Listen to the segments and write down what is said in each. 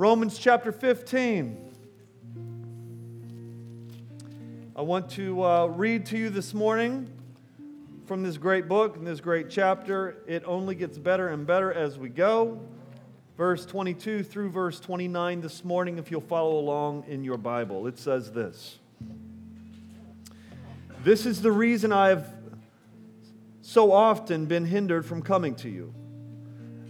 Romans chapter 15. I want to uh, read to you this morning from this great book and this great chapter. It only gets better and better as we go. Verse 22 through verse 29 this morning, if you'll follow along in your Bible. It says this This is the reason I have so often been hindered from coming to you.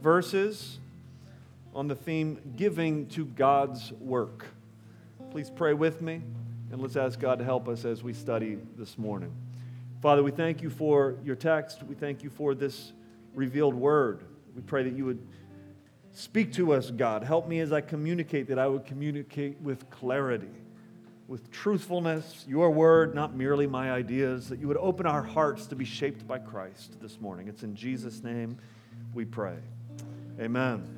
verses on the theme giving to God's work. Please pray with me. And let's ask God to help us as we study this morning. Father, we thank you for your text. We thank you for this revealed word. We pray that you would speak to us, God. Help me as I communicate, that I would communicate with clarity, with truthfulness, your word, not merely my ideas, that you would open our hearts to be shaped by Christ this morning. It's in Jesus' name we pray. Amen.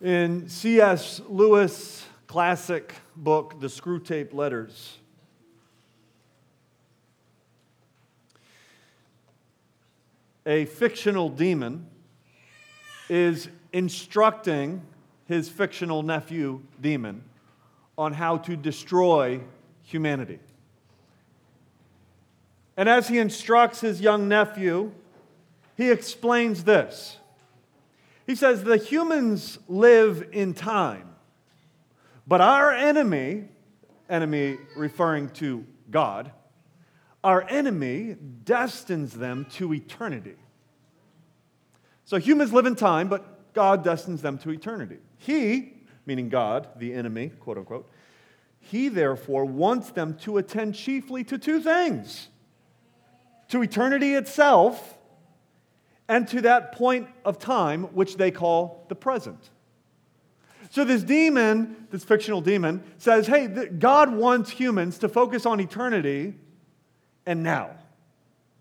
In C.S. Lewis' classic book, The Screwtape Letters, a fictional demon is instructing his fictional nephew, Demon, on how to destroy humanity. And as he instructs his young nephew, he explains this. He says, The humans live in time, but our enemy, enemy referring to God, our enemy destines them to eternity. So humans live in time, but God destines them to eternity. He, meaning God, the enemy, quote unquote, he therefore wants them to attend chiefly to two things to eternity itself and to that point of time which they call the present. So, this demon, this fictional demon, says, hey, God wants humans to focus on eternity and now.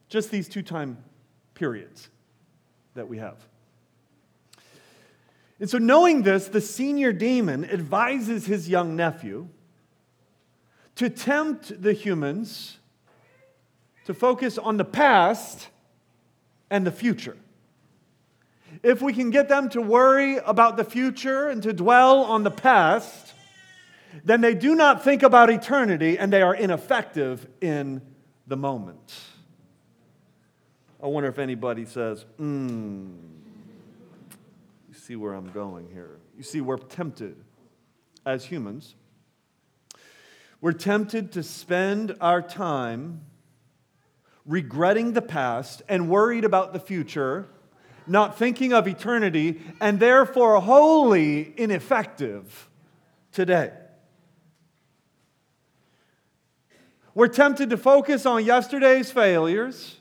Just these two time periods that we have. And so, knowing this, the senior demon advises his young nephew to tempt the humans to focus on the past and the future. If we can get them to worry about the future and to dwell on the past, then they do not think about eternity and they are ineffective in the moment. I wonder if anybody says, hmm, you see where I'm going here. You see, we're tempted as humans. We're tempted to spend our time regretting the past and worried about the future, not thinking of eternity, and therefore wholly ineffective today. We're tempted to focus on yesterday's failures,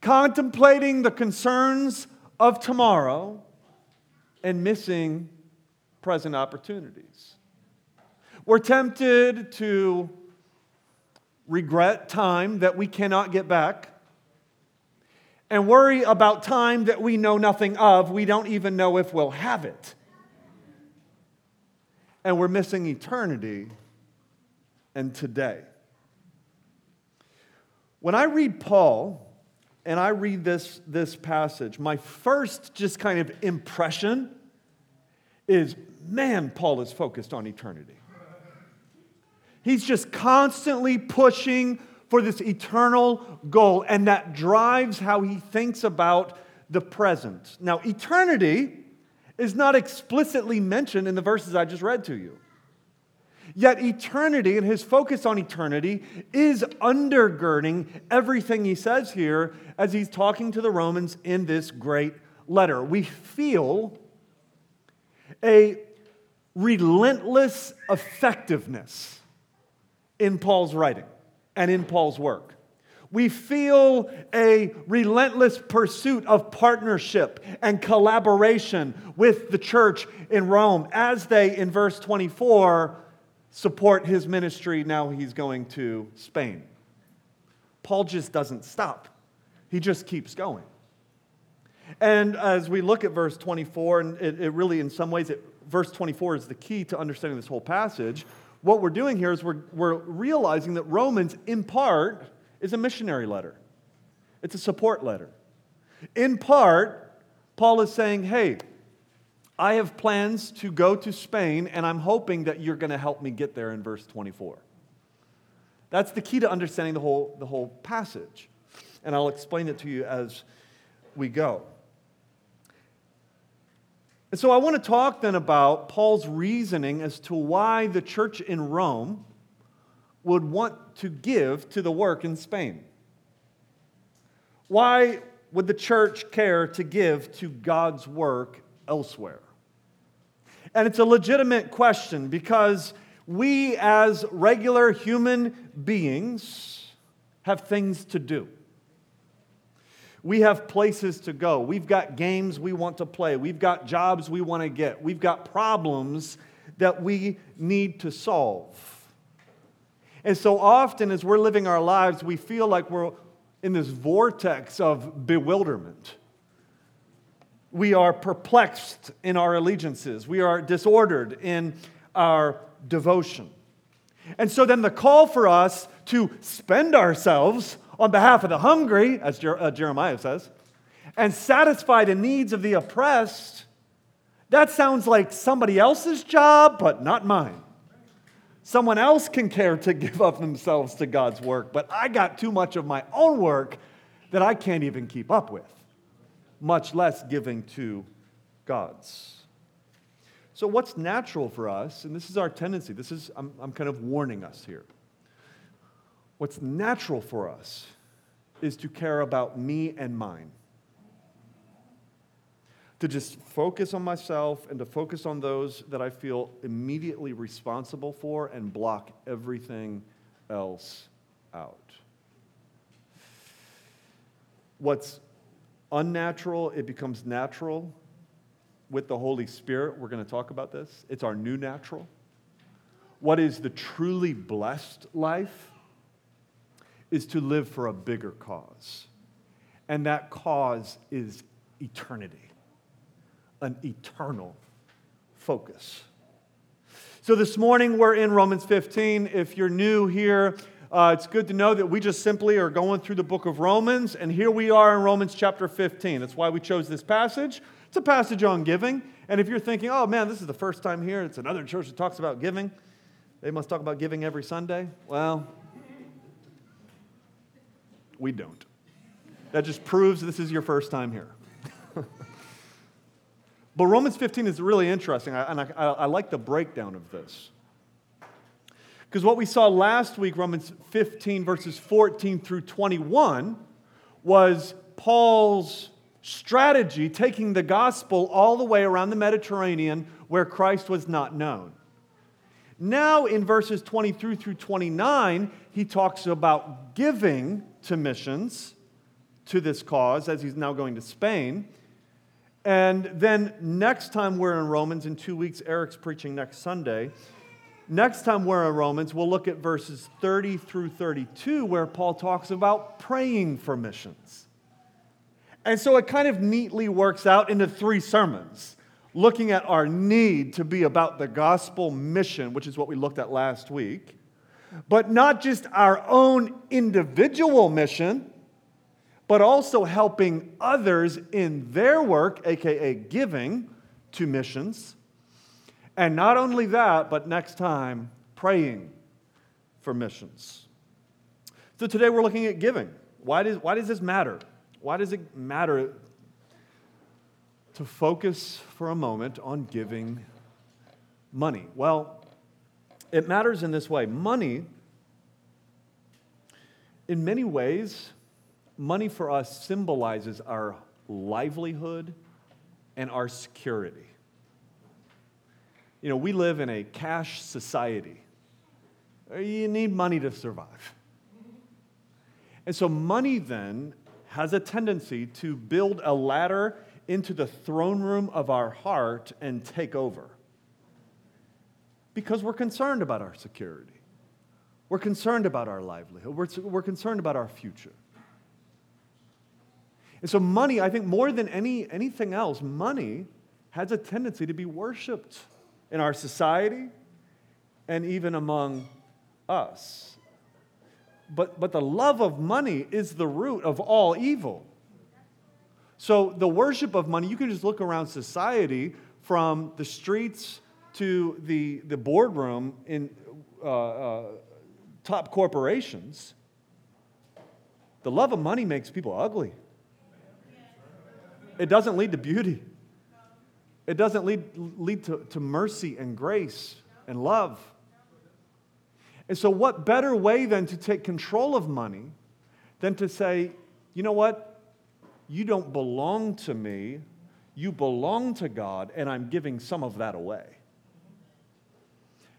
contemplating the concerns of tomorrow, and missing present opportunities. We're tempted to regret time that we cannot get back, and worry about time that we know nothing of. We don't even know if we'll have it. And we're missing eternity and today. When I read Paul and I read this, this passage, my first just kind of impression is man, Paul is focused on eternity. He's just constantly pushing for this eternal goal, and that drives how he thinks about the present. Now, eternity is not explicitly mentioned in the verses I just read to you. Yet, eternity and his focus on eternity is undergirding everything he says here as he's talking to the Romans in this great letter. We feel a relentless effectiveness in Paul's writing and in Paul's work. We feel a relentless pursuit of partnership and collaboration with the church in Rome as they, in verse 24, support his ministry. Now he's going to Spain. Paul just doesn't stop, he just keeps going. And as we look at verse 24, and it, it really, in some ways, it, verse 24 is the key to understanding this whole passage. What we're doing here is we're, we're realizing that Romans, in part, is a missionary letter, it's a support letter. In part, Paul is saying, hey, I have plans to go to Spain, and I'm hoping that you're going to help me get there in verse 24. That's the key to understanding the whole, the whole passage. And I'll explain it to you as we go. And so I want to talk then about Paul's reasoning as to why the church in Rome would want to give to the work in Spain. Why would the church care to give to God's work elsewhere? And it's a legitimate question because we, as regular human beings, have things to do. We have places to go. We've got games we want to play. We've got jobs we want to get. We've got problems that we need to solve. And so often, as we're living our lives, we feel like we're in this vortex of bewilderment. We are perplexed in our allegiances, we are disordered in our devotion. And so then the call for us to spend ourselves on behalf of the hungry, as uh, Jeremiah says, and satisfy the needs of the oppressed, that sounds like somebody else's job, but not mine. Someone else can care to give up themselves to God's work, but I got too much of my own work that I can't even keep up with, much less giving to God's. So, what's natural for us, and this is our tendency, this is, I'm, I'm kind of warning us here. What's natural for us is to care about me and mine to just focus on myself and to focus on those that I feel immediately responsible for and block everything else out. What's unnatural, it becomes natural with the Holy Spirit. We're going to talk about this. It's our new natural. What is the truly blessed life is to live for a bigger cause. And that cause is eternity an eternal focus. So this morning we're in Romans 15. If you're new here, uh, it's good to know that we just simply are going through the book of Romans, and here we are in Romans chapter 15. That's why we chose this passage. It's a passage on giving. And if you're thinking, oh man, this is the first time here, it's another church that talks about giving, they must talk about giving every Sunday. Well, we don't. That just proves this is your first time here. But Romans 15 is really interesting, and I, I, I like the breakdown of this. Because what we saw last week, Romans 15, verses 14 through 21, was Paul's strategy taking the gospel all the way around the Mediterranean where Christ was not known. Now, in verses 23 through 29, he talks about giving to missions to this cause as he's now going to Spain. And then next time we're in Romans, in two weeks, Eric's preaching next Sunday. Next time we're in Romans, we'll look at verses 30 through 32, where Paul talks about praying for missions. And so it kind of neatly works out into three sermons, looking at our need to be about the gospel mission, which is what we looked at last week, but not just our own individual mission but also helping others in their work, aka giving to missions. And not only that, but next time, praying for missions. So today we're looking at giving. Why does, why does this matter? Why does it matter to focus for a moment on giving money? Well, it matters in this way. Money, in many ways, money for us symbolizes our livelihood and our security. You know, we live in a cash society. You need money to survive. And so, money then has a tendency to build a ladder into the throne room of our heart and take over. Because we're concerned about our security. We're concerned about our livelihood. We're, we're concerned about our future. And so, money, I think more than any, anything else, money has a tendency to be worshiped in our society and even among us. But, but the love of money is the root of all evil. So, the worship of money, you can just look around society from the streets to the, the boardroom in uh, uh, top corporations. The love of money makes people ugly. It doesn't lead to beauty. It doesn't lead, lead to, to mercy and grace and love. And so, what better way than to take control of money than to say, you know what? You don't belong to me. You belong to God, and I'm giving some of that away.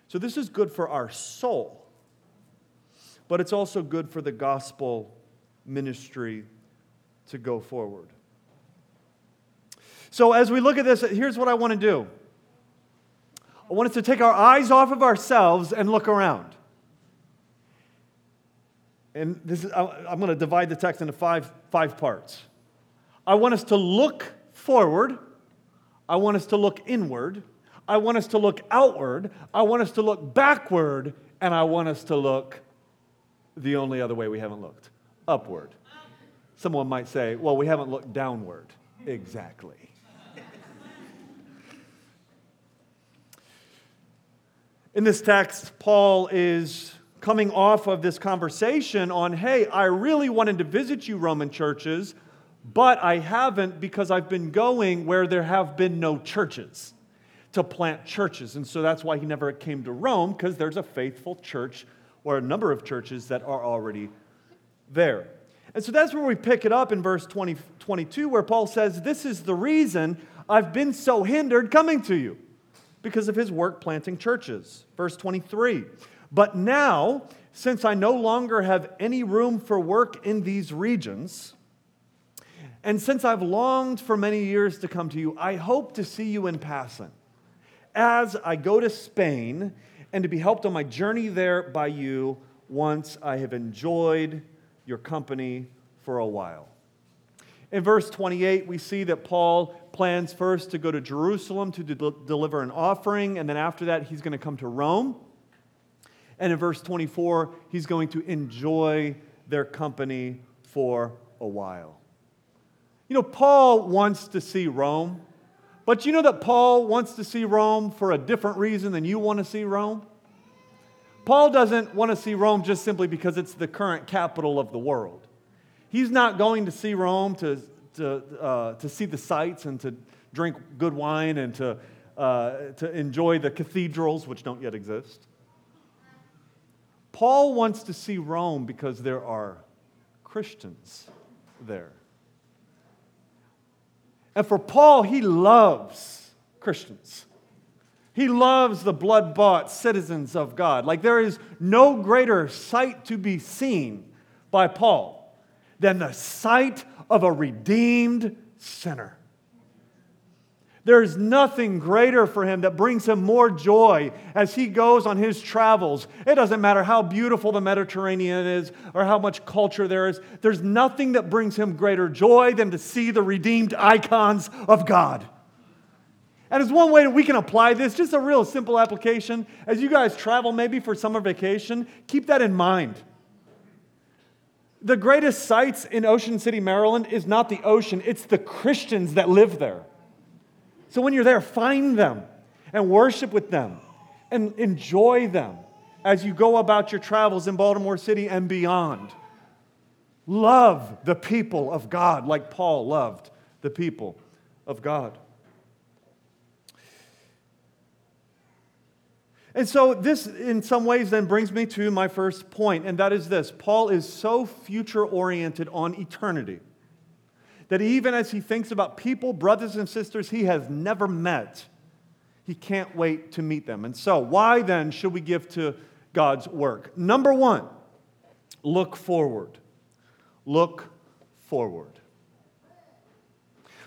So, this is good for our soul, but it's also good for the gospel ministry to go forward. So, as we look at this, here's what I want to do I want us to take our eyes off of ourselves and look around. And this is, I'm going to divide the text into five, five parts. I want us to look forward, I want us to look inward, I want us to look outward, I want us to look backward, and I want us to look the only other way we haven't looked upward. Someone might say, well, we haven't looked downward. Exactly. In this text, Paul is coming off of this conversation on, hey, I really wanted to visit you, Roman churches, but I haven't because I've been going where there have been no churches to plant churches. And so that's why he never came to Rome, because there's a faithful church or a number of churches that are already there. And so that's where we pick it up in verse 20, 22, where Paul says, This is the reason I've been so hindered coming to you because of his work planting churches. Verse 23 But now, since I no longer have any room for work in these regions, and since I've longed for many years to come to you, I hope to see you in passing as I go to Spain and to be helped on my journey there by you once I have enjoyed your company for a while. In verse 28, we see that Paul plans first to go to Jerusalem to de- deliver an offering, and then after that, he's going to come to Rome. And in verse 24, he's going to enjoy their company for a while. You know, Paul wants to see Rome, but you know that Paul wants to see Rome for a different reason than you want to see Rome? Paul doesn't want to see Rome just simply because it's the current capital of the world. He's not going to see Rome to, to, uh, to see the sights and to drink good wine and to, uh, to enjoy the cathedrals, which don't yet exist. Paul wants to see Rome because there are Christians there. And for Paul, he loves Christians. He loves the blood bought citizens of God. Like there is no greater sight to be seen by Paul than the sight of a redeemed sinner. There's nothing greater for him that brings him more joy as he goes on his travels. It doesn't matter how beautiful the Mediterranean is or how much culture there is, there's nothing that brings him greater joy than to see the redeemed icons of God. And as one way that we can apply this, just a real simple application, as you guys travel maybe for summer vacation, keep that in mind. The greatest sights in Ocean City, Maryland is not the ocean, it's the Christians that live there. So when you're there, find them and worship with them and enjoy them as you go about your travels in Baltimore City and beyond. love the people of God like Paul loved the people of God. And so, this in some ways then brings me to my first point, and that is this Paul is so future oriented on eternity that even as he thinks about people, brothers and sisters he has never met, he can't wait to meet them. And so, why then should we give to God's work? Number one, look forward. Look forward.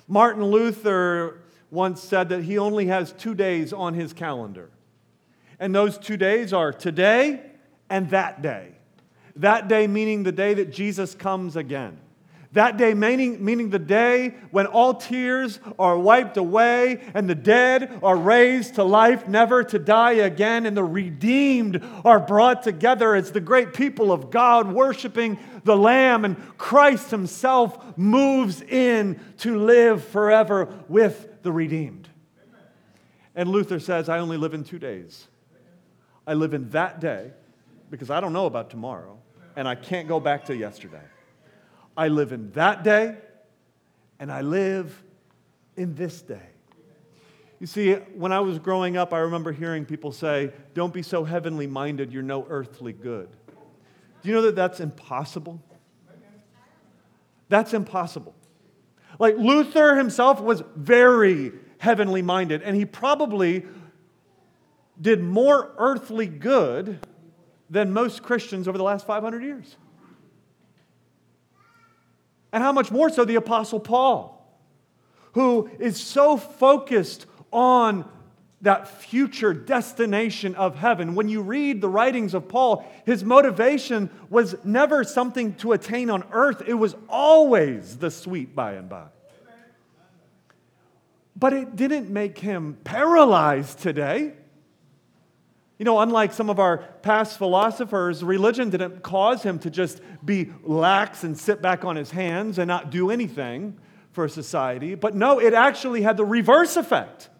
Martin Luther once said that he only has two days on his calendar. And those two days are today and that day. That day meaning the day that Jesus comes again. That day, meaning, meaning the day when all tears are wiped away and the dead are raised to life, never to die again, and the redeemed are brought together as the great people of God, worshiping the Lamb, and Christ Himself moves in to live forever with the redeemed. And Luther says, I only live in two days. I live in that day because I don't know about tomorrow, and I can't go back to yesterday. I live in that day, and I live in this day. You see, when I was growing up, I remember hearing people say, Don't be so heavenly minded, you're no earthly good. Do you know that that's impossible? That's impossible. Like Luther himself was very heavenly minded, and he probably did more earthly good than most Christians over the last 500 years. And how much more so the Apostle Paul, who is so focused on that future destination of heaven. When you read the writings of Paul, his motivation was never something to attain on earth, it was always the sweet by and by. But it didn't make him paralyzed today. You know, unlike some of our past philosophers, religion didn't cause him to just be lax and sit back on his hands and not do anything for society. But no, it actually had the reverse effect.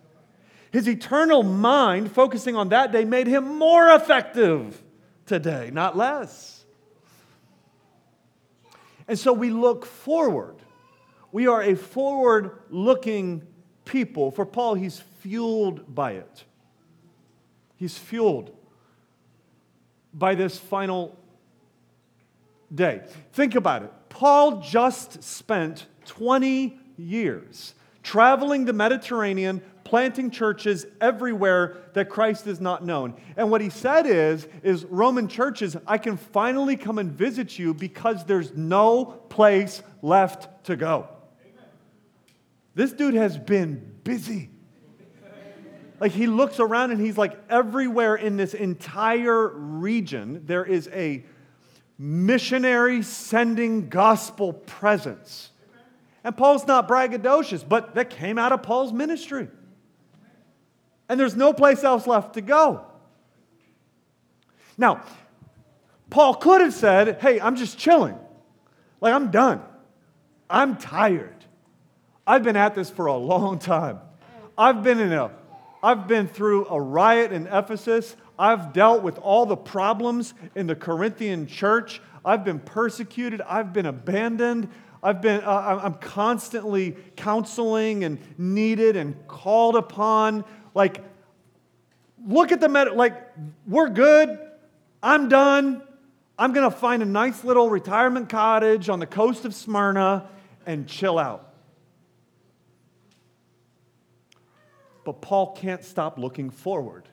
His eternal mind, focusing on that day, made him more effective today, not less. And so we look forward. We are a forward looking people. For Paul, he's fueled by it. He's fueled by this final day. Think about it. Paul just spent 20 years traveling the Mediterranean, planting churches everywhere that Christ is not known. And what he said is is Roman churches, I can finally come and visit you because there's no place left to go. Amen. This dude has been busy. Like he looks around and he's like, everywhere in this entire region, there is a missionary sending gospel presence. And Paul's not braggadocious, but that came out of Paul's ministry. And there's no place else left to go. Now, Paul could have said, Hey, I'm just chilling. Like, I'm done. I'm tired. I've been at this for a long time. I've been in a I've been through a riot in Ephesus. I've dealt with all the problems in the Corinthian church. I've been persecuted. I've been abandoned. I've been, uh, I'm constantly counseling and needed and called upon. Like, look at the, med- like, we're good. I'm done. I'm going to find a nice little retirement cottage on the coast of Smyrna and chill out. But Paul can't stop looking forward.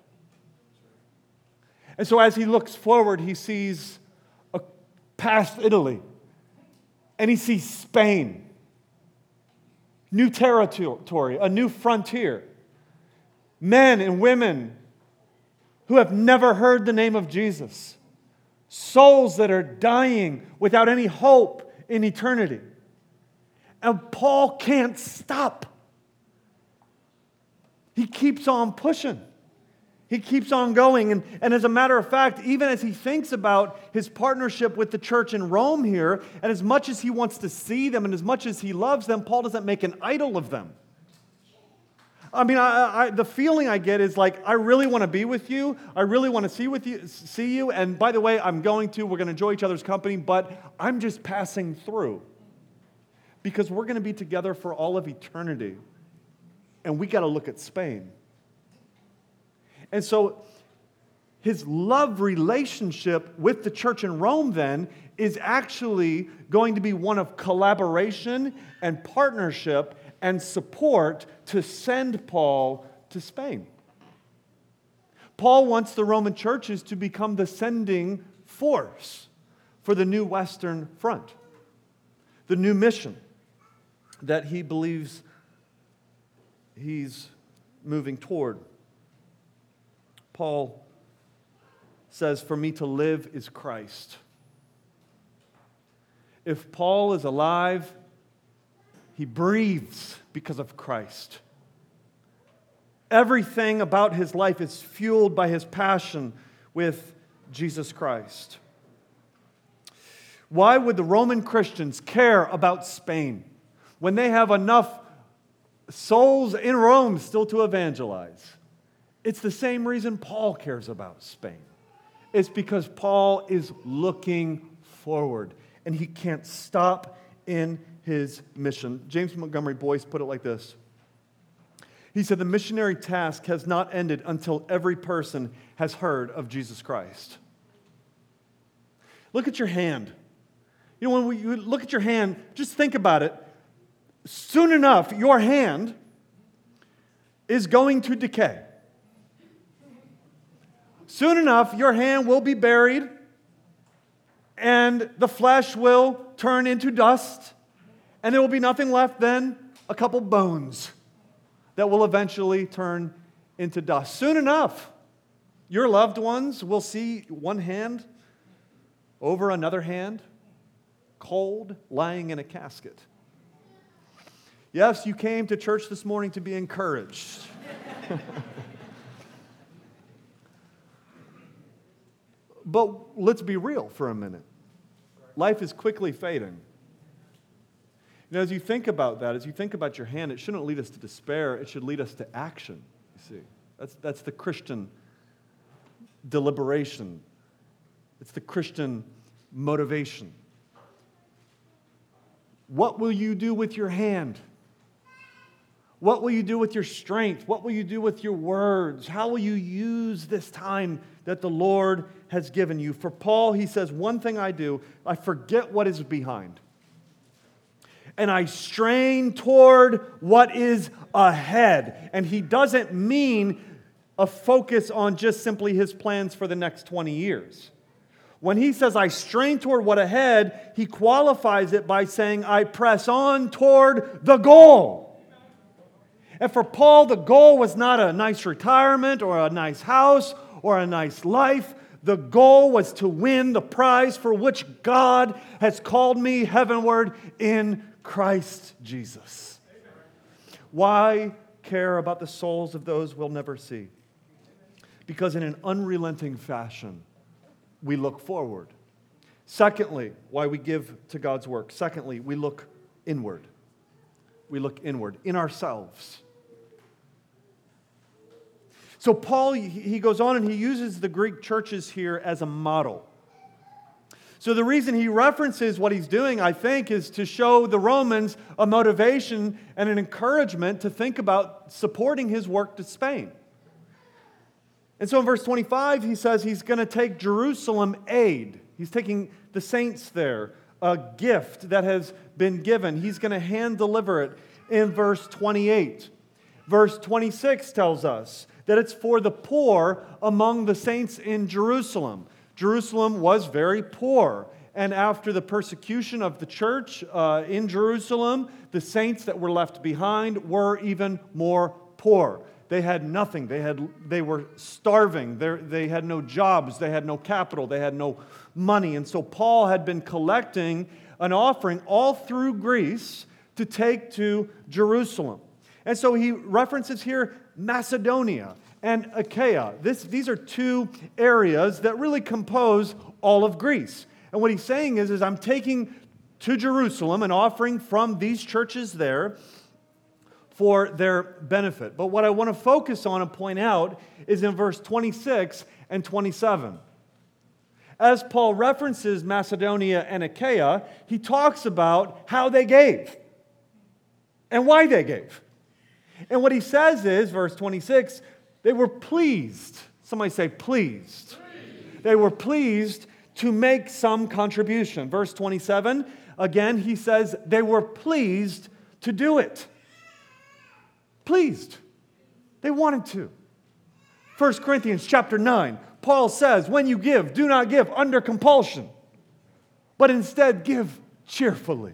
And so as he looks forward, he sees a, past Italy and he sees Spain, new territory, a new frontier, men and women who have never heard the name of Jesus, souls that are dying without any hope in eternity. And Paul can't stop. He keeps on pushing. He keeps on going. And, and as a matter of fact, even as he thinks about his partnership with the church in Rome here, and as much as he wants to see them and as much as he loves them, Paul doesn't make an idol of them. I mean, I, I, the feeling I get is like, I really want to be with you. I really want to see with you, see you. And by the way, I'm going to. We're going to enjoy each other's company, but I'm just passing through because we're going to be together for all of eternity. And we got to look at Spain. And so, his love relationship with the church in Rome then is actually going to be one of collaboration and partnership and support to send Paul to Spain. Paul wants the Roman churches to become the sending force for the new Western Front, the new mission that he believes he's moving toward. Paul says, For me to live is Christ. If Paul is alive, he breathes because of Christ. Everything about his life is fueled by his passion with Jesus Christ. Why would the Roman Christians care about Spain when they have enough souls in Rome still to evangelize? It's the same reason Paul cares about Spain. It's because Paul is looking forward and he can't stop in his mission. James Montgomery Boice put it like this He said, The missionary task has not ended until every person has heard of Jesus Christ. Look at your hand. You know, when we, you look at your hand, just think about it. Soon enough, your hand is going to decay. Soon enough, your hand will be buried and the flesh will turn into dust and there will be nothing left then, a couple bones that will eventually turn into dust. Soon enough, your loved ones will see one hand over another hand, cold, lying in a casket. Yes, you came to church this morning to be encouraged. but let's be real for a minute. Life is quickly fading. You as you think about that, as you think about your hand, it shouldn't lead us to despair, it should lead us to action, you see. That's, that's the Christian deliberation, it's the Christian motivation. What will you do with your hand? What will you do with your strength? What will you do with your words? How will you use this time that the Lord has given you? For Paul, he says, One thing I do, I forget what is behind and I strain toward what is ahead. And he doesn't mean a focus on just simply his plans for the next 20 years. When he says, I strain toward what ahead, he qualifies it by saying, I press on toward the goal. And for Paul, the goal was not a nice retirement or a nice house or a nice life. The goal was to win the prize for which God has called me heavenward in Christ Jesus. Why care about the souls of those we'll never see? Because in an unrelenting fashion, we look forward. Secondly, why we give to God's work. Secondly, we look inward. We look inward, in ourselves. So, Paul, he goes on and he uses the Greek churches here as a model. So, the reason he references what he's doing, I think, is to show the Romans a motivation and an encouragement to think about supporting his work to Spain. And so in verse 25, he says he's going to take Jerusalem aid. He's taking the saints there, a gift that has been given. He's going to hand deliver it in verse 28. Verse 26 tells us that it's for the poor among the saints in Jerusalem. Jerusalem was very poor. And after the persecution of the church uh, in Jerusalem, the saints that were left behind were even more poor. They had nothing. They, had, they were starving. They're, they had no jobs. They had no capital. They had no money. And so Paul had been collecting an offering all through Greece to take to Jerusalem. And so he references here Macedonia and Achaia. This, these are two areas that really compose all of Greece. And what he's saying is, is I'm taking to Jerusalem an offering from these churches there for their benefit. But what I want to focus on and point out is in verse 26 and 27. As Paul references Macedonia and Achaia, he talks about how they gave and why they gave. And what he says is, verse 26, they were pleased. Somebody say, pleased. pleased. They were pleased to make some contribution. Verse 27, again, he says they were pleased to do it. Pleased. They wanted to. 1 Corinthians chapter 9, Paul says, When you give, do not give under compulsion, but instead give cheerfully.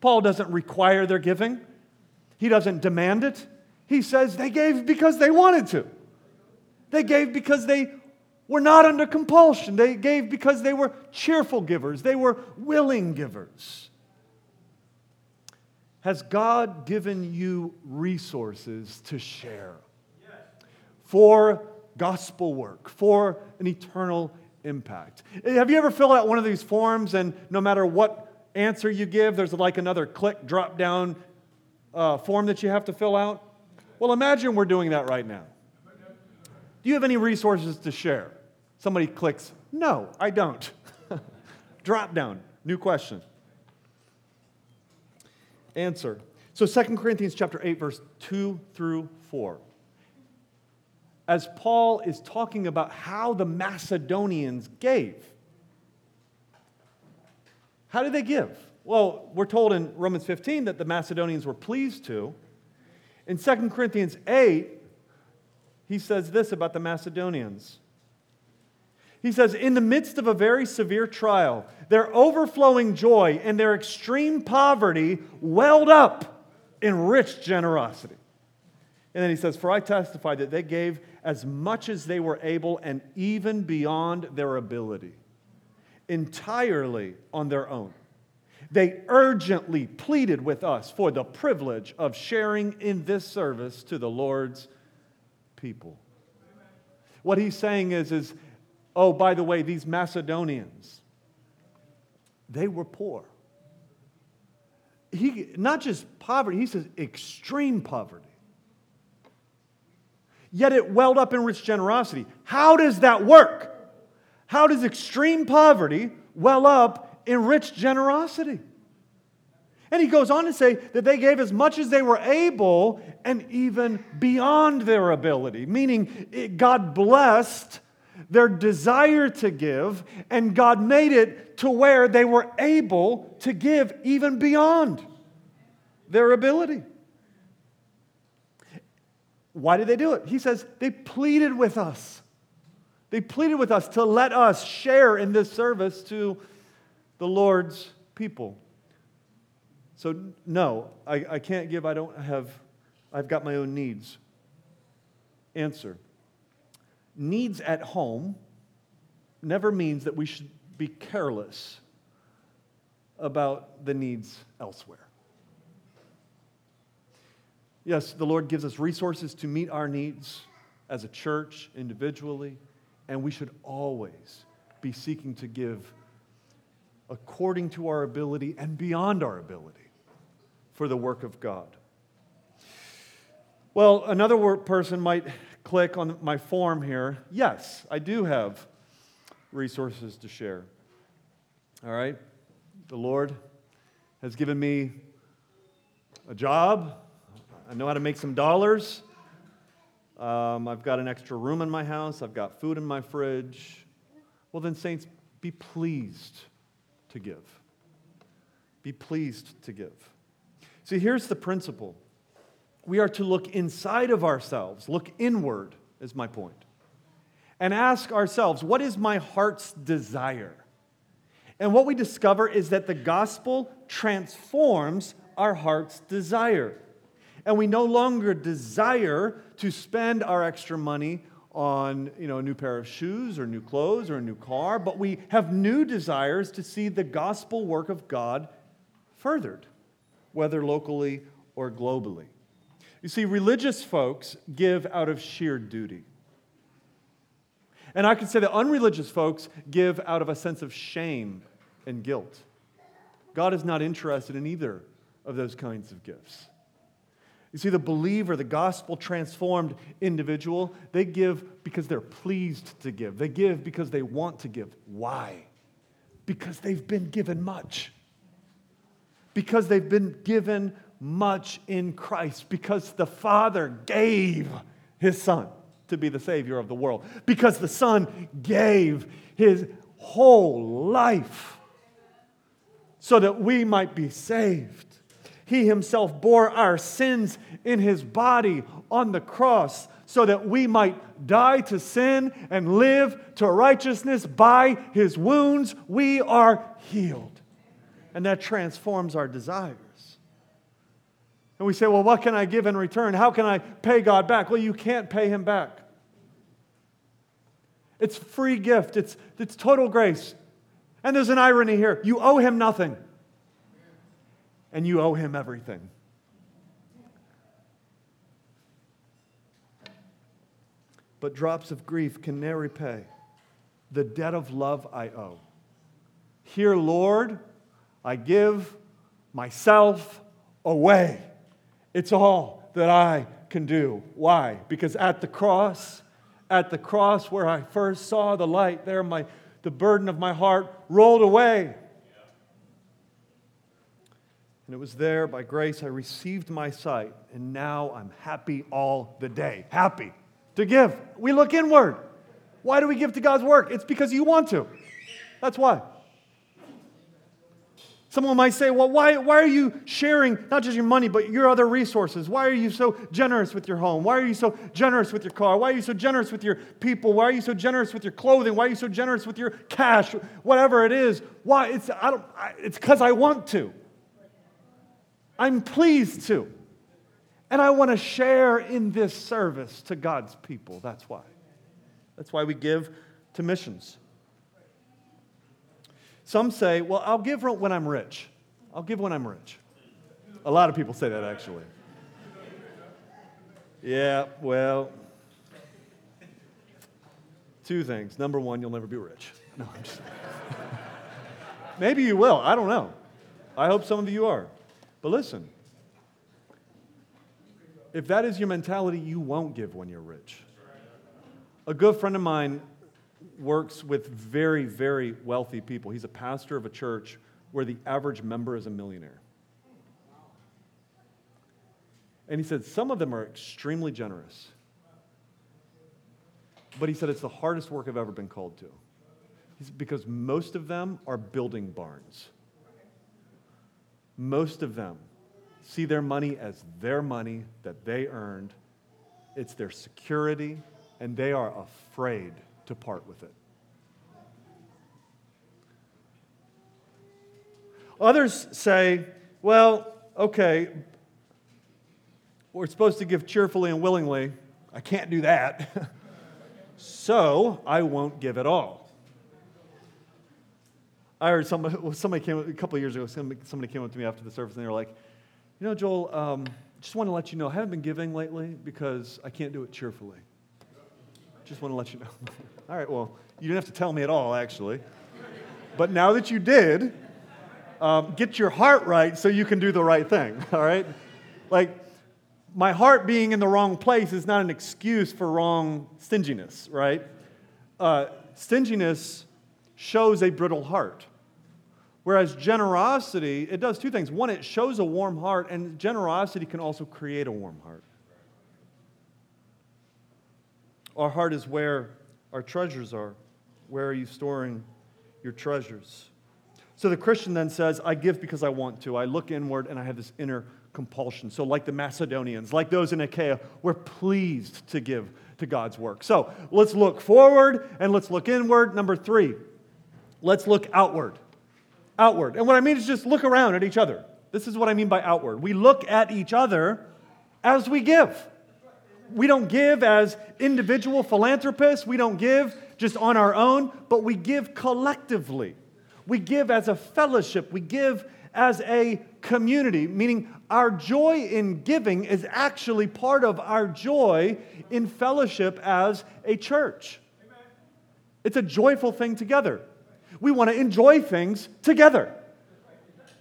Paul doesn't require their giving, he doesn't demand it. He says they gave because they wanted to. They gave because they were not under compulsion. They gave because they were cheerful givers, they were willing givers. Has God given you resources to share for gospel work, for an eternal impact? Have you ever filled out one of these forms and no matter what answer you give, there's like another click drop down uh, form that you have to fill out? Well, imagine we're doing that right now. Do you have any resources to share? Somebody clicks, No, I don't. Drop down, new question. Answer. So 2 Corinthians chapter 8 verse 2 through 4. As Paul is talking about how the Macedonians gave. How did they give? Well, we're told in Romans 15 that the Macedonians were pleased to. In 2 Corinthians 8, he says this about the Macedonians. He says, in the midst of a very severe trial, their overflowing joy and their extreme poverty welled up in rich generosity. And then he says, For I testify that they gave as much as they were able and even beyond their ability, entirely on their own. They urgently pleaded with us for the privilege of sharing in this service to the Lord's people. What he's saying is, is Oh, by the way, these Macedonians, they were poor. He, not just poverty, he says extreme poverty. Yet it welled up in rich generosity. How does that work? How does extreme poverty well up in rich generosity? And he goes on to say that they gave as much as they were able and even beyond their ability, meaning God blessed their desire to give, and God made it to where they were able to give even beyond their ability. Why did they do it? He says they pleaded with us. They pleaded with us to let us share in this service to the Lord's people. So, no, I, I can't give. I don't have, I've got my own needs. Answer needs at home never means that we should be careless about the needs elsewhere. Yes, the Lord gives us resources to meet our needs as a church, individually, and we should always be seeking to give according to our ability and beyond our ability for the work of God. Well, another person might click on my form here, yes, I do have resources to share. All right? The Lord has given me a job. I know how to make some dollars. Um, I've got an extra room in my house. I've got food in my fridge. Well, then, saints, be pleased to give. Be pleased to give. See, here's the principle we are to look inside of ourselves, look inward, is my point, and ask ourselves, what is my heart's desire? And what we discover is that the gospel transforms our heart's desire. And we no longer desire to spend our extra money on you know, a new pair of shoes or new clothes or a new car, but we have new desires to see the gospel work of God furthered, whether locally or globally. You see, religious folks give out of sheer duty. And I could say that unreligious folks give out of a sense of shame and guilt. God is not interested in either of those kinds of gifts. You see, the believer, the gospel transformed individual, they give because they're pleased to give. They give because they want to give. Why? Because they've been given much. Because they've been given much in Christ. Because the Father gave his Son to be the Savior of the world. Because the Son gave his whole life so that we might be saved. He himself bore our sins in his body on the cross so that we might die to sin and live to righteousness. By his wounds, we are healed. And that transforms our desires. And we say, well, what can I give in return? How can I pay God back? Well, you can't pay him back. It's free gift, it's, it's total grace. And there's an irony here you owe him nothing and you owe him everything. But drops of grief can ne'er repay the debt of love I owe. Here, Lord, I give myself away. It's all that I can do. Why? Because at the cross, at the cross where I first saw the light, there my, the burden of my heart rolled away. And it was there by grace I received my sight, and now I'm happy all the day. Happy to give. We look inward. Why do we give to God's work? It's because you want to. That's why. Someone might say, well, why, why are you sharing not just your money, but your other resources? Why are you so generous with your home? Why are you so generous with your car? Why are you so generous with your people? Why are you so generous with your clothing? Why are you so generous with your cash? Whatever it is. Why? It's, I don't, I, it's because I want to. I'm pleased to. And I want to share in this service to God's people. That's why. That's why we give to missions. Some say, well, I'll give when I'm rich. I'll give when I'm rich. A lot of people say that actually. Yeah, well, two things. Number one, you'll never be rich. No, I'm just. Maybe you will. I don't know. I hope some of you are. But listen, if that is your mentality, you won't give when you're rich. A good friend of mine works with very, very wealthy people. He's a pastor of a church where the average member is a millionaire. And he said some of them are extremely generous. But he said it's the hardest work I've ever been called to. because most of them are building barns most of them see their money as their money that they earned. It's their security, and they are afraid to part with it. Others say, well, okay, we're supposed to give cheerfully and willingly. I can't do that. so I won't give at all. I heard somebody, somebody came a couple years ago, somebody, somebody came up to me after the service and they were like, you know, Joel, um, just want to let you know, I haven't been giving lately because I can't do it cheerfully. Just want to let you know. all right, well, you didn't have to tell me at all, actually. But now that you did, um, get your heart right so you can do the right thing, all right? Like, my heart being in the wrong place is not an excuse for wrong stinginess, right? Uh, stinginess shows a brittle heart. Whereas generosity, it does two things. One, it shows a warm heart, and generosity can also create a warm heart. Our heart is where our treasures are. Where are you storing your treasures? So the Christian then says, I give because I want to. I look inward and I have this inner compulsion. So, like the Macedonians, like those in Achaia, we're pleased to give to God's work. So, let's look forward and let's look inward. Number three, let's look outward outward. And what I mean is just look around at each other. This is what I mean by outward. We look at each other as we give. We don't give as individual philanthropists, we don't give just on our own, but we give collectively. We give as a fellowship, we give as a community, meaning our joy in giving is actually part of our joy in fellowship as a church. It's a joyful thing together. We want to enjoy things together.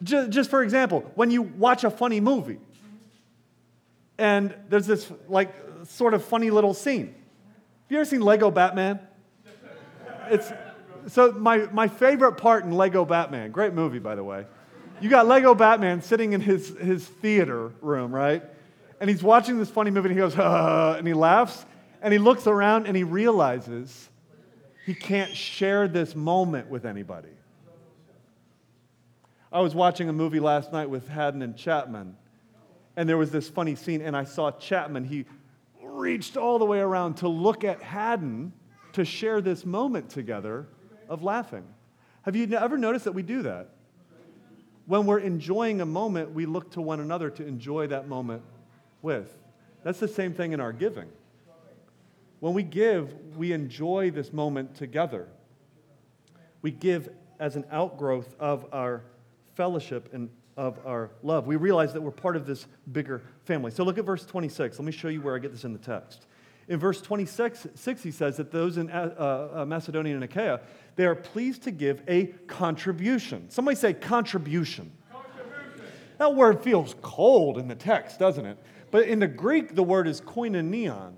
Just, for example, when you watch a funny movie And there's this like sort of funny little scene. Have you ever seen Lego Batman? It's so my, my favorite part in Lego Batman, great movie by the way. You got Lego Batman sitting in his, his theater room, right? And he's watching this funny movie and he goes, uh, and he laughs and he looks around and he realizes he can't share this moment with anybody. I was watching a movie last night with Haddon and Chapman, and there was this funny scene, and I saw Chapman. He reached all the way around to look at Haddon to share this moment together of laughing. Have you ever noticed that we do that? When we're enjoying a moment, we look to one another to enjoy that moment with. That's the same thing in our giving. When we give, we enjoy this moment together. We give as an outgrowth of our fellowship and of our love. We realize that we're part of this bigger family. So look at verse 26. Let me show you where I get this in the text. In verse 26, six, he says that those in uh, uh, Macedonia and Achaia, they are pleased to give a contribution. Somebody say contribution. contribution. That word feels cold in the text, doesn't it? But in the Greek, the word is koinonion.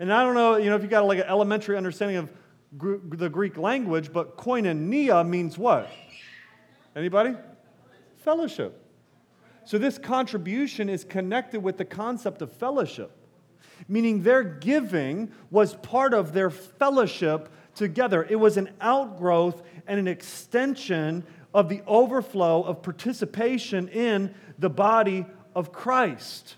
And I don't know, you know, if you got like an elementary understanding of gr- the Greek language, but koinonia means what? Anybody? Fellowship. So this contribution is connected with the concept of fellowship, meaning their giving was part of their fellowship together. It was an outgrowth and an extension of the overflow of participation in the body of Christ.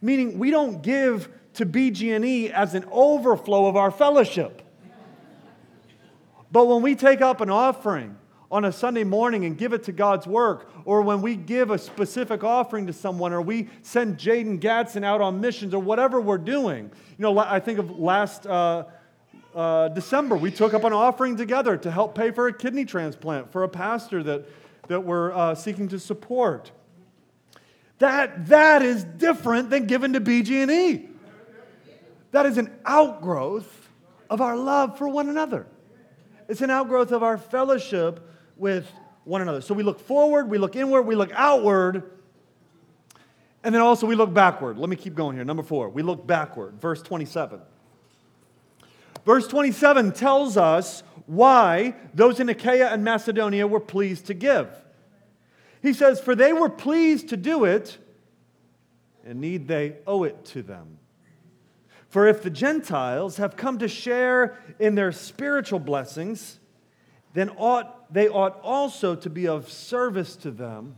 Meaning we don't give to BG&E as an overflow of our fellowship. But when we take up an offering on a Sunday morning and give it to God's work, or when we give a specific offering to someone, or we send Jaden Gadsden out on missions, or whatever we're doing. You know, I think of last uh, uh, December, we took up an offering together to help pay for a kidney transplant for a pastor that, that we're uh, seeking to support. That, that is different than given to BG&E. That is an outgrowth of our love for one another. It's an outgrowth of our fellowship with one another. So we look forward, we look inward, we look outward, and then also we look backward. Let me keep going here. Number four, we look backward. Verse 27. Verse 27 tells us why those in Achaia and Macedonia were pleased to give. He says, For they were pleased to do it, and need they owe it to them. For if the Gentiles have come to share in their spiritual blessings, then ought, they ought also to be of service to them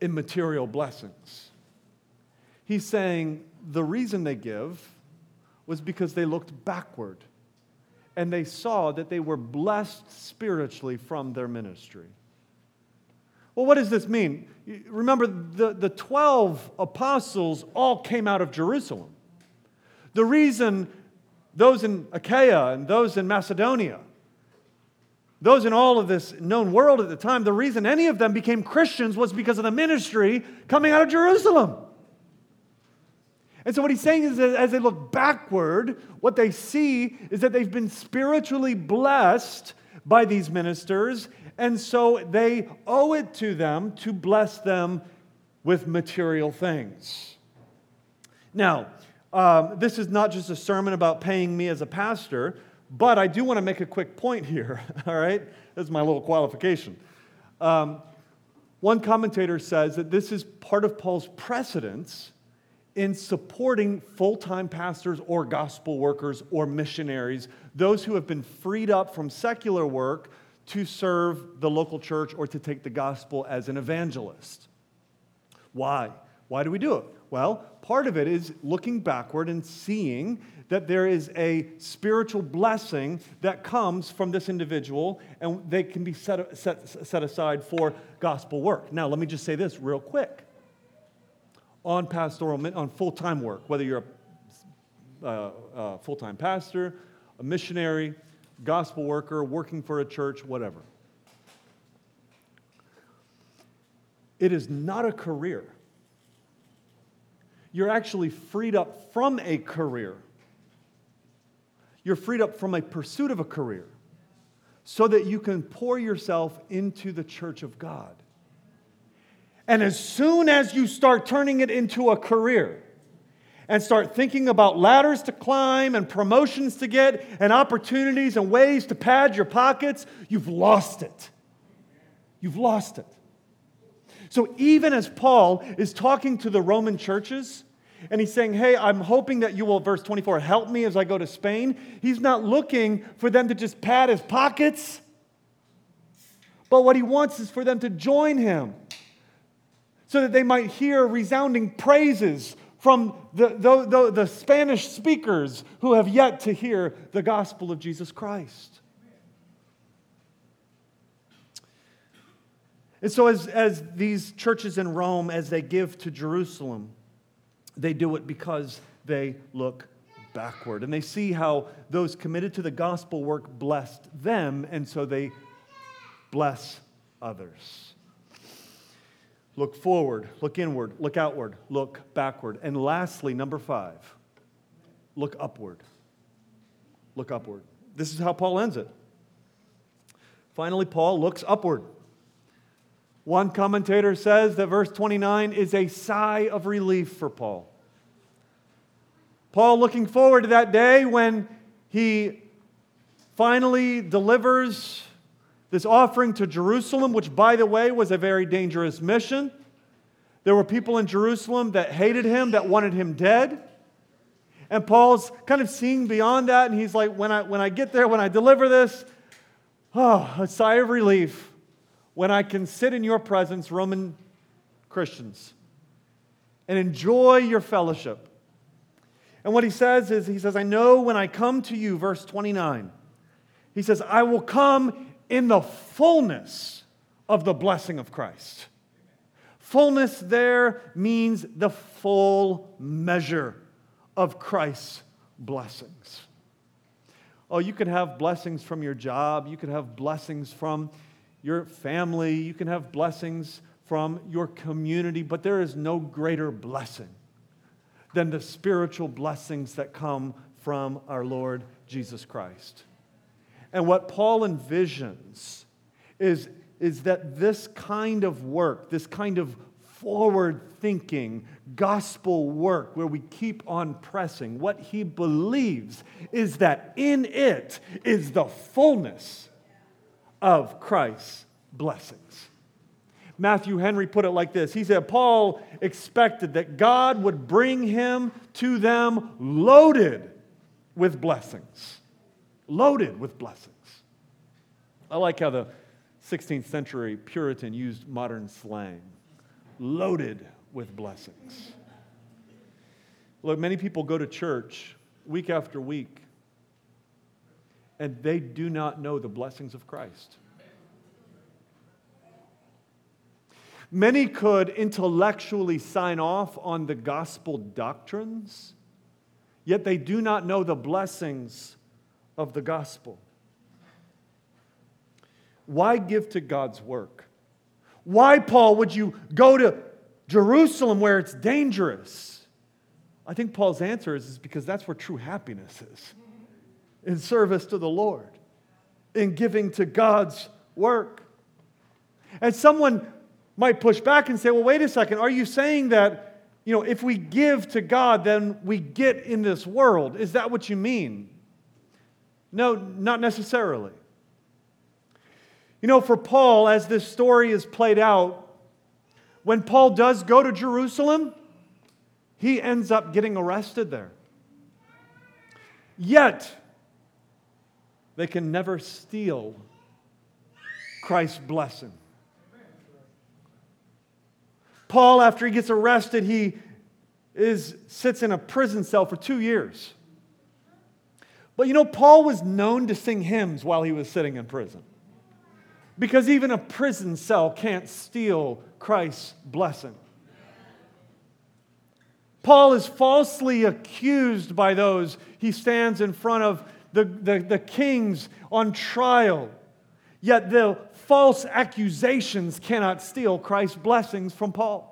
in material blessings. He's saying the reason they give was because they looked backward and they saw that they were blessed spiritually from their ministry. Well, what does this mean? Remember, the, the 12 apostles all came out of Jerusalem. The reason those in Achaia and those in Macedonia, those in all of this known world at the time, the reason any of them became Christians was because of the ministry coming out of Jerusalem. And so, what he's saying is that as they look backward, what they see is that they've been spiritually blessed by these ministers, and so they owe it to them to bless them with material things. Now, um, this is not just a sermon about paying me as a pastor, but I do want to make a quick point here, all right? This is my little qualification. Um, one commentator says that this is part of Paul's precedence in supporting full time pastors or gospel workers or missionaries, those who have been freed up from secular work to serve the local church or to take the gospel as an evangelist. Why? Why do we do it? Well, part of it is looking backward and seeing that there is a spiritual blessing that comes from this individual and they can be set, set, set aside for gospel work. Now, let me just say this real quick. On pastoral, on full time work, whether you're a uh, uh, full time pastor, a missionary, gospel worker, working for a church, whatever. It is not a career you're actually freed up from a career. You're freed up from a pursuit of a career so that you can pour yourself into the church of God. And as soon as you start turning it into a career and start thinking about ladders to climb and promotions to get and opportunities and ways to pad your pockets, you've lost it. You've lost it. So even as Paul is talking to the Roman churches, and he's saying, Hey, I'm hoping that you will, verse 24, help me as I go to Spain. He's not looking for them to just pad his pockets, but what he wants is for them to join him so that they might hear resounding praises from the, the, the, the, Spanish speakers who have yet to hear the gospel of Jesus Christ. And so, as, as these churches in Rome, as they give to Jerusalem, they do it because they look backward. And they see how those committed to the gospel work blessed them, and so they bless others. Look forward, look inward, look outward, look backward. And lastly, number five, look upward. Look upward. This is how Paul ends it. Finally, Paul looks upward. One commentator says that verse 29 is a sigh of relief for Paul. Paul looking forward to that day when he finally delivers this offering to Jerusalem, which, by the way, was a very dangerous mission. There were people in Jerusalem that hated him, that wanted him dead. And Paul's kind of seeing beyond that, and he's like, when I, when I get there, when I deliver this, oh, a sigh of relief when I can sit in your presence, Roman Christians, and enjoy your fellowship. And what he says is, he says, I know when I come to you, verse 29, he says, I will come in the fullness of the blessing of Christ. Fullness there means the full measure of Christ's blessings. Oh, you can have blessings from your job, you can have blessings from your family, you can have blessings from your community, but there is no greater blessing than the spiritual blessings that come from our Lord Jesus Christ. And what Paul envisions is, is that this kind of work, this kind of forward thinking gospel work where we keep on pressing, what he believes is that in it is the fullness of Christ's blessings. Matthew Henry put it like this He said, Paul expected that God would bring him to them loaded with blessings loaded with blessings. I like how the 16th century Puritan used modern slang loaded with blessings. Look, many people go to church week after week and they do not know the blessings of Christ. Many could intellectually sign off on the gospel doctrines, yet they do not know the blessings of the gospel. Why give to God's work? Why, Paul, would you go to Jerusalem where it's dangerous? I think Paul's answer is, is because that's where true happiness is in service to the Lord, in giving to God's work. And someone might push back and say, well, wait a second, are you saying that, you know, if we give to God, then we get in this world? Is that what you mean? No, not necessarily. You know, for Paul, as this story is played out, when Paul does go to Jerusalem, he ends up getting arrested there. Yet, they can never steal Christ's blessing. Paul, after he gets arrested, he is, sits in a prison cell for two years. But you know, Paul was known to sing hymns while he was sitting in prison. Because even a prison cell can't steal Christ's blessing. Paul is falsely accused by those he stands in front of the, the, the kings on trial. Yet the false accusations cannot steal Christ's blessings from Paul.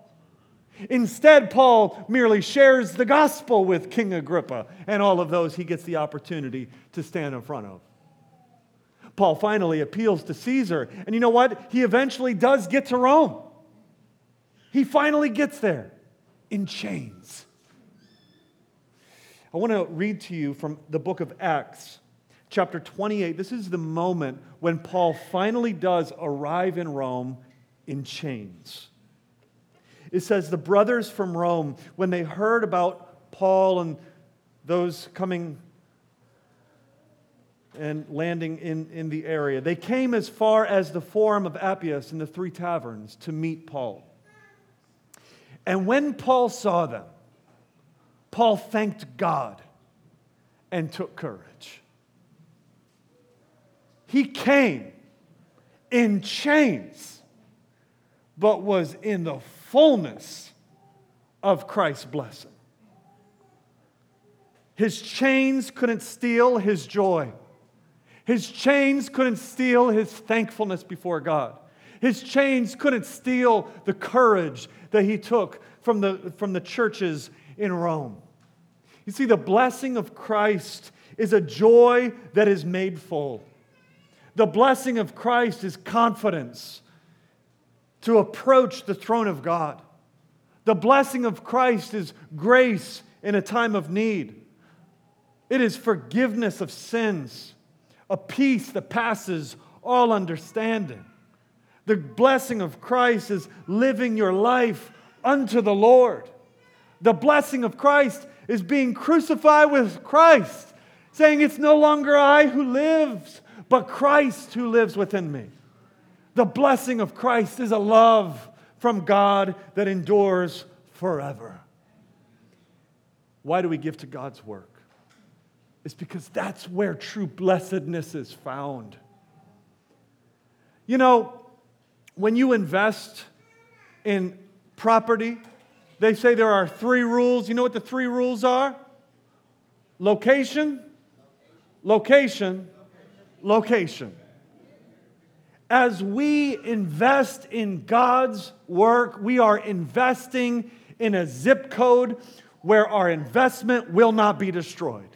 Instead, Paul merely shares the gospel with King Agrippa and all of those he gets the opportunity to stand in front of. Paul finally appeals to Caesar, and you know what? He eventually does get to Rome. He finally gets there in chains. I want to read to you from the book of Acts, chapter 28. This is the moment when Paul finally does arrive in Rome in chains. It says, The brothers from Rome, when they heard about Paul and those coming and landing in, in the area, they came as far as the Forum of Appius and the Three Taverns to meet Paul. And when Paul saw them, Paul thanked God and took courage. He came in chains, but was in the fullness of Christ's blessing. His chains couldn't steal his joy. His chains couldn't steal his thankfulness before God. His chains couldn't steal the courage that he took from the, from the churches in Rome. You see, the blessing of Christ is a joy that is made full. The blessing of Christ is confidence to approach the throne of God. The blessing of Christ is grace in a time of need. It is forgiveness of sins, a peace that passes all understanding. The blessing of Christ is living your life unto the Lord. The blessing of Christ is being crucified with Christ, saying, It's no longer I who lives, but Christ who lives within me. The blessing of Christ is a love from God that endures forever. Why do we give to God's work? It's because that's where true blessedness is found. You know, when you invest in property, they say there are three rules. You know what the three rules are? Location, location, location. As we invest in God's work, we are investing in a zip code where our investment will not be destroyed.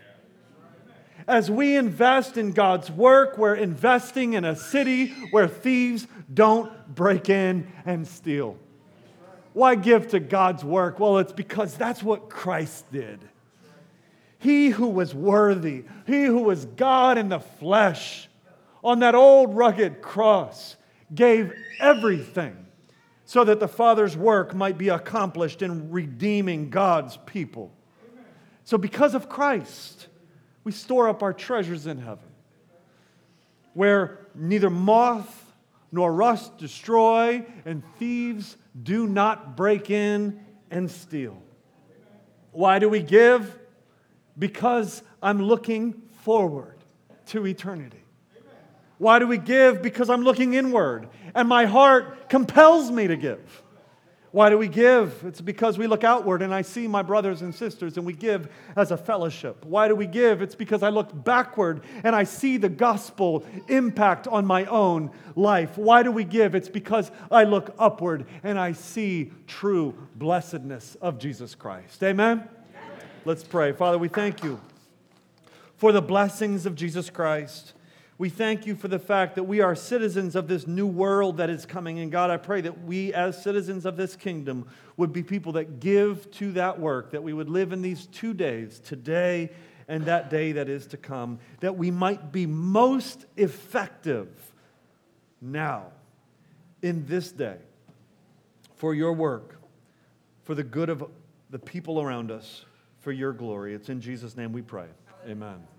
As we invest in God's work, we're investing in a city where thieves don't break in and steal. Why give to God's work? Well, it's because that's what Christ did. He who was worthy, he who was God in the flesh, on that old rugged cross, gave everything so that the Father's work might be accomplished in redeeming God's people. So, because of Christ, we store up our treasures in heaven, where neither moth nor rust destroy, and thieves do not break in and steal. Why do we give? Because I'm looking forward to eternity. Why do we give? Because I'm looking inward and my heart compels me to give. Why do we give? It's because we look outward and I see my brothers and sisters and we give as a fellowship. Why do we give? It's because I look backward and I see the gospel impact on my own life. Why do we give? It's because I look upward and I see true blessedness of Jesus Christ. Amen? Amen. Let's pray. Father, we thank you for the blessings of Jesus Christ. We thank you for the fact that we are citizens of this new world that is coming. And God, I pray that we, as citizens of this kingdom, would be people that give to that work, that we would live in these two days, today and that day that is to come, that we might be most effective now, in this day, for your work, for the good of the people around us, for your glory. It's in Jesus' name we pray. Amen.